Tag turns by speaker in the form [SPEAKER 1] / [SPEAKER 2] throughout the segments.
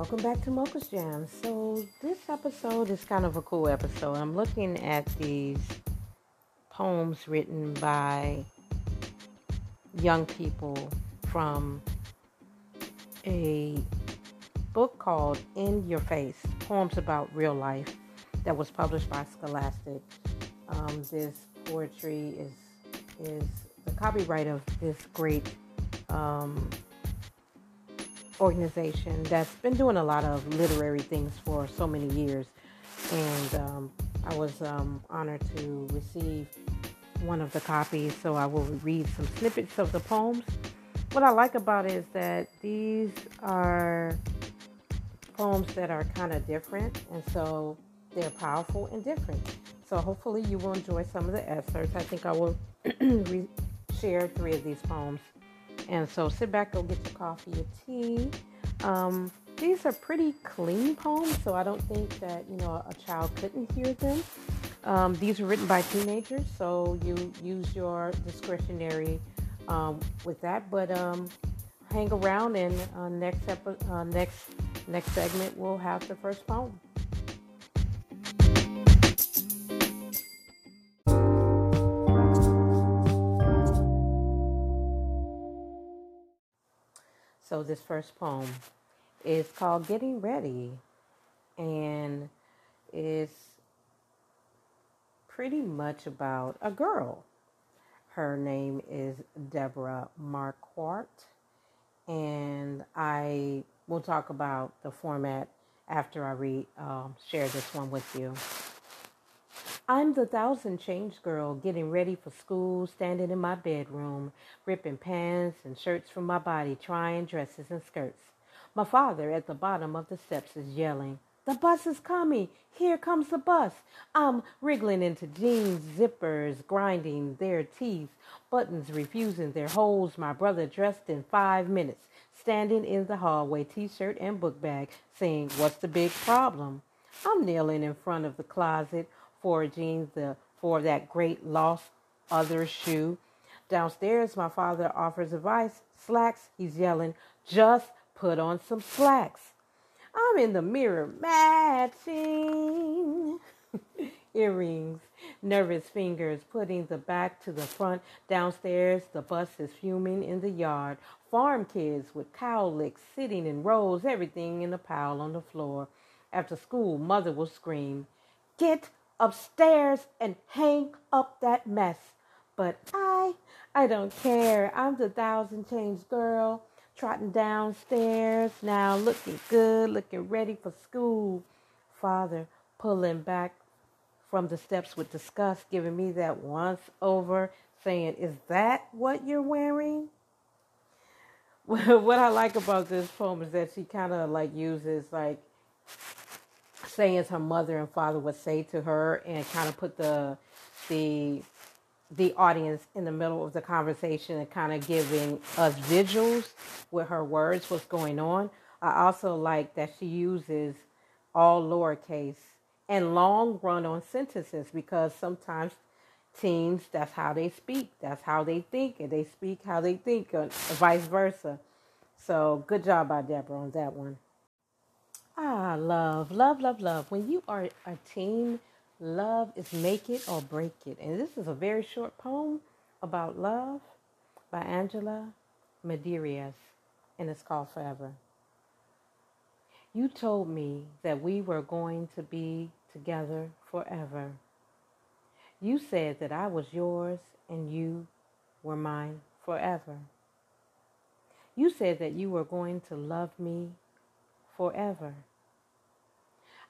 [SPEAKER 1] Welcome back to Mocha's Jam. So, this episode is kind of a cool episode. I'm looking at these poems written by young people from a book called In Your Face Poems About Real Life that was published by Scholastic. Um, this poetry is, is the copyright of this great um, organization that's been doing a lot of literary things for so many years. And um, I was um, honored to receive one of the copies, so I will read some snippets of the poems. What I like about it is that these are poems that are kind of different, and so they're powerful and different. So hopefully you will enjoy some of the excerpts. I think I will re- share three of these poems and so sit back, go get your coffee, your tea. Um, these are pretty clean poems, so I don't think that you know a child couldn't hear them. Um, these were written by teenagers, so you use your discretionary um, with that. But um, hang around, and uh, next epi- uh, next next segment we'll have the first poem. So, this first poem is called Getting Ready and it's pretty much about a girl. Her name is Deborah Marquart, and I will talk about the format after I read, um, share this one with you. I'm the thousand change girl getting ready for school, standing in my bedroom, ripping pants and shirts from my body, trying dresses and skirts. My father at the bottom of the steps is yelling, The bus is coming! Here comes the bus! I'm wriggling into jeans, zippers grinding their teeth, buttons refusing their holes. My brother dressed in five minutes, standing in the hallway, t shirt and book bag, saying, What's the big problem? I'm kneeling in front of the closet foraging the for that great lost other shoe. Downstairs, my father offers advice. Slacks, he's yelling, just put on some slacks. I'm in the mirror matching earrings, nervous fingers putting the back to the front. Downstairs, the bus is fuming in the yard. Farm kids with cowlicks sitting in rows, everything in a pile on the floor. After school, mother will scream, Get upstairs and hang up that mess. But I, I don't care. I'm the thousand change girl, trotting downstairs now, looking good, looking ready for school. Father pulling back from the steps with disgust, giving me that once over, saying, Is that what you're wearing? what I like about this poem is that she kind of like uses like sayings her mother and father would say to her and kind of put the the the audience in the middle of the conversation and kind of giving us visuals with her words what's going on. I also like that she uses all lowercase and long run on sentences because sometimes teens that's how they speak that's how they think and they speak how they think and vice versa. So good job by deborah on that one Ah, love, love, love, love. When you are a teen, love is make it or break it. And this is a very short poem about love by Angela Medeiros, and it's called Forever. You told me that we were going to be together forever. You said that I was yours and you were mine forever. You said that you were going to love me forever.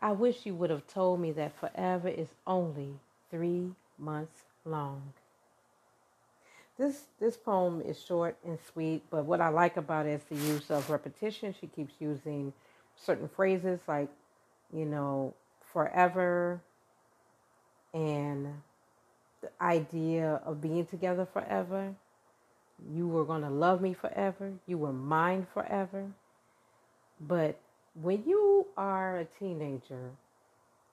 [SPEAKER 1] I wish you would have told me that forever is only three months long. This this poem is short and sweet, but what I like about it is the use of repetition. She keeps using certain phrases like, you know, forever and the idea of being together forever. You were going to love me forever. You were mine forever. But when you are a teenager,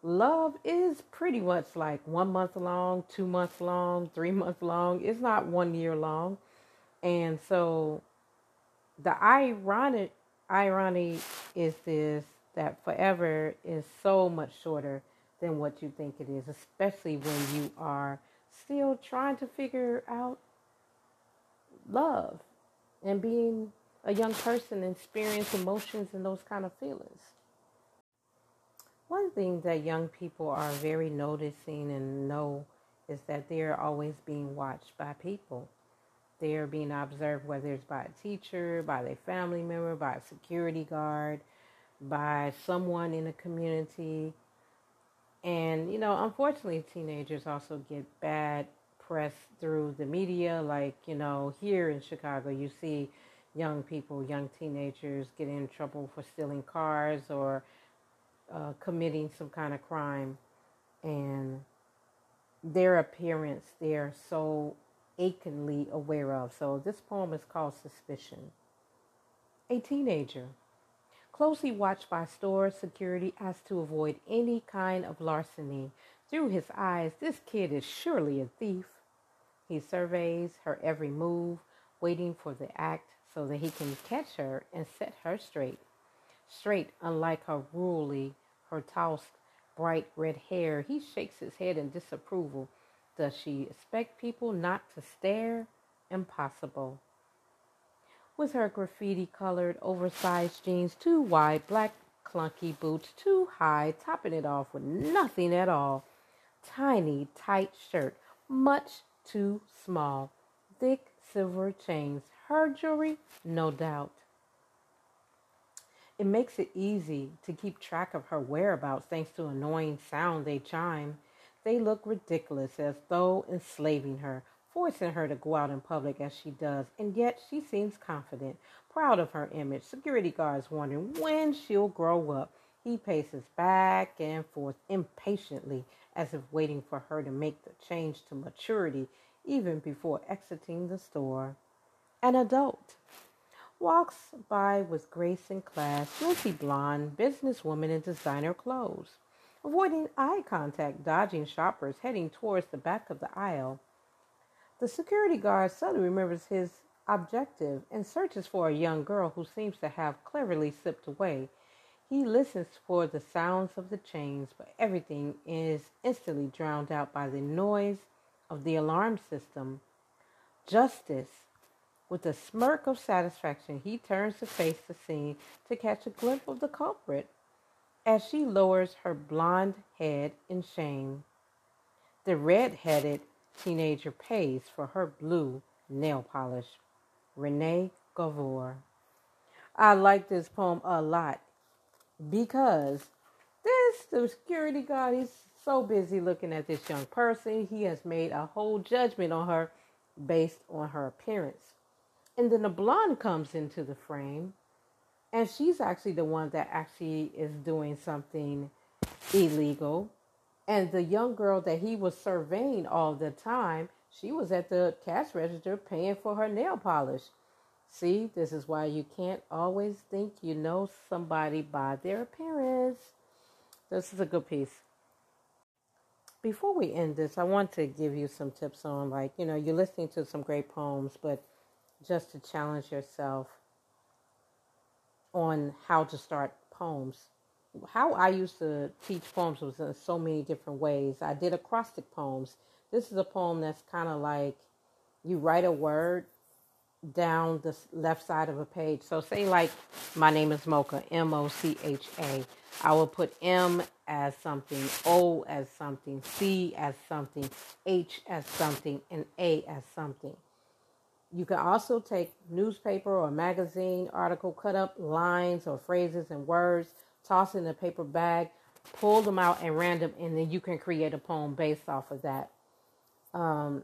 [SPEAKER 1] love is pretty much like one month long, two months long, three months long. It's not one year long. And so the ironic irony is this that forever is so much shorter than what you think it is, especially when you are still trying to figure out love and being a young person experience emotions and those kind of feelings. One thing that young people are very noticing and know is that they're always being watched by people. They're being observed, whether it's by a teacher, by their family member, by a security guard, by someone in the community. And, you know, unfortunately, teenagers also get bad press through the media. Like, you know, here in Chicago, you see young people, young teenagers get in trouble for stealing cars or uh, committing some kind of crime. And their appearance, they're so achingly aware of. So this poem is called Suspicion. A teenager closely watched by store security as to avoid any kind of larceny. Through his eyes, this kid is surely a thief. He surveys her every move, waiting for the act so that he can catch her and set her straight. Straight, unlike her ruly, her tossed, bright red hair, he shakes his head in disapproval. Does she expect people not to stare? Impossible with her graffiti colored oversized jeans, too wide, black clunky boots, too high, topping it off with nothing at all. Tiny, tight shirt, much too small. Thick silver chains. Her jewelry, no doubt. It makes it easy to keep track of her whereabouts thanks to annoying sound they chime. They look ridiculous as though enslaving her, forcing her to go out in public as she does, and yet she seems confident, proud of her image. Security guards wondering when she'll grow up. He paces back and forth impatiently, as if waiting for her to make the change to maturity even before exiting the store. An adult walks by with grace and class, flinty blonde, businesswoman in designer clothes, avoiding eye contact, dodging shoppers heading towards the back of the aisle. The security guard suddenly remembers his objective and searches for a young girl who seems to have cleverly slipped away. He listens for the sounds of the chains, but everything is instantly drowned out by the noise of the alarm system. Justice. With a smirk of satisfaction, he turns to face the scene to catch a glimpse of the culprit as she lowers her blonde head in shame. The red headed teenager pays for her blue nail polish. Renee Gavour. I like this poem a lot because this the security guard is so busy looking at this young person, he has made a whole judgment on her based on her appearance. And then the blonde comes into the frame, and she's actually the one that actually is doing something illegal and the young girl that he was surveying all the time, she was at the cash register paying for her nail polish. See, this is why you can't always think you know somebody by their appearance. This is a good piece. Before we end this, I want to give you some tips on, like, you know, you're listening to some great poems, but just to challenge yourself on how to start poems how I used to teach poems was in so many different ways. I did acrostic poems. This is a poem that's kind of like you write a word down the left side of a page. So say like my name is Mocha, M O C H A. I will put M as something, O as something, C as something, H as something, and A as something. You can also take newspaper or magazine article, cut up lines or phrases and words toss in a paper bag, pull them out at random, and then you can create a poem based off of that. Um,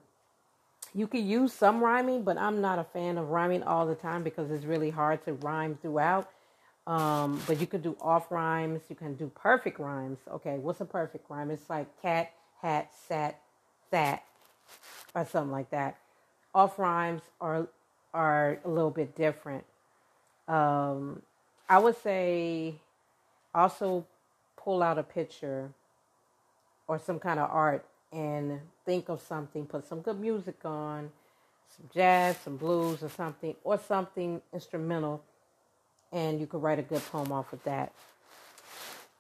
[SPEAKER 1] you can use some rhyming, but I'm not a fan of rhyming all the time because it's really hard to rhyme throughout. Um, but you can do off rhymes. You can do perfect rhymes. Okay, what's a perfect rhyme? It's like cat, hat, sat, that, or something like that. Off rhymes are are a little bit different. Um, I would say also pull out a picture or some kind of art and think of something, put some good music on, some jazz, some blues or something, or something instrumental, and you can write a good poem off of that.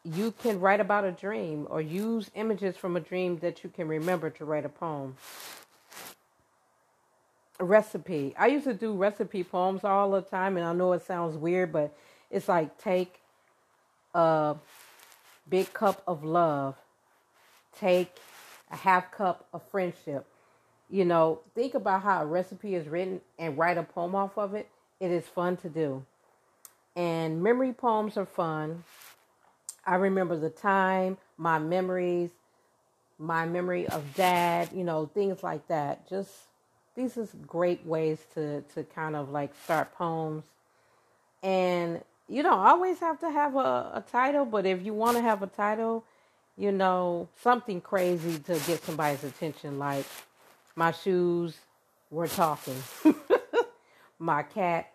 [SPEAKER 1] You can write about a dream or use images from a dream that you can remember to write a poem. Recipe. I used to do recipe poems all the time, and I know it sounds weird, but it's like take a big cup of love, take a half cup of friendship. You know, think about how a recipe is written and write a poem off of it. It is fun to do. And memory poems are fun. I remember the time, my memories, my memory of dad, you know, things like that. Just these are great ways to to kind of like start poems. And you don't always have to have a, a title, but if you want to have a title, you know, something crazy to get somebody's attention, like my shoes were talking, my cat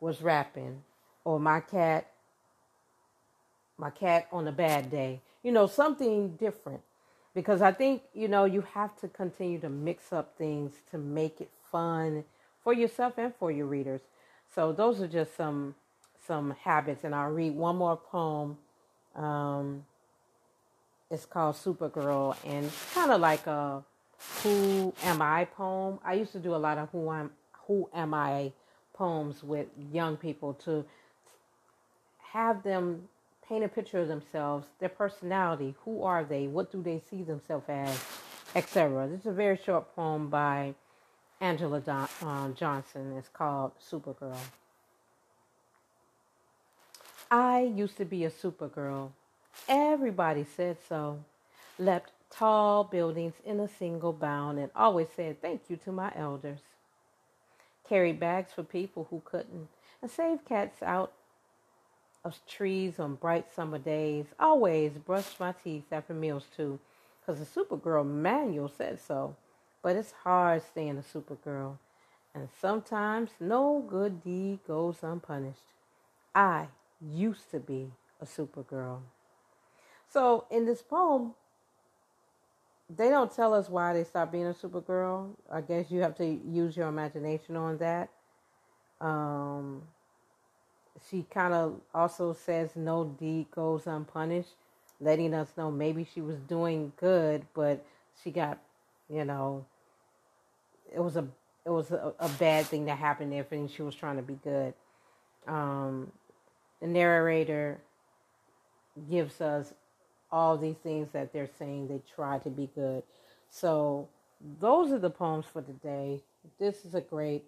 [SPEAKER 1] was rapping, or my cat, my cat on a bad day, you know, something different. Because I think, you know, you have to continue to mix up things to make it fun for yourself and for your readers. So those are just some some habits, and I'll read one more poem. Um, it's called Supergirl, and kind of like a "Who Am I" poem. I used to do a lot of "Who Am Who Am I" poems with young people to have them paint a picture of themselves, their personality, who are they, what do they see themselves as, etc. This is a very short poem by Angela Don- uh, Johnson. It's called Supergirl. I used to be a supergirl. Everybody said so. Leapt tall buildings in a single bound and always said thank you to my elders. Carried bags for people who couldn't and saved cats out of trees on bright summer days. Always brushed my teeth after meals too, because the Supergirl manual said so. But it's hard staying a Supergirl, and sometimes no good deed goes unpunished. I used to be a Supergirl. So in this poem, they don't tell us why they stopped being a Supergirl. I guess you have to use your imagination on that. Um, she kind of also says no deed goes unpunished, letting us know maybe she was doing good, but she got, you know, it was a it was a, a bad thing that happened there, and she was trying to be good. Um, the narrator gives us all these things that they're saying they try to be good. So those are the poems for today. This is a great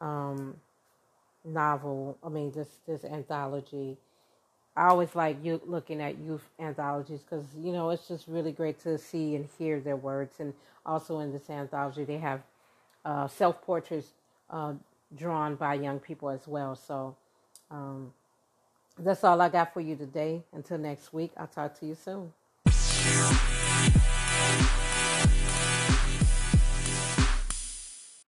[SPEAKER 1] um, novel. I mean, this this anthology. I always like you looking at youth anthologies because you know it's just really great to see and hear their words. And also in this anthology, they have uh, self portraits uh, drawn by young people as well. So. Um, that's all I got for you today. Until next week, I'll talk to you soon.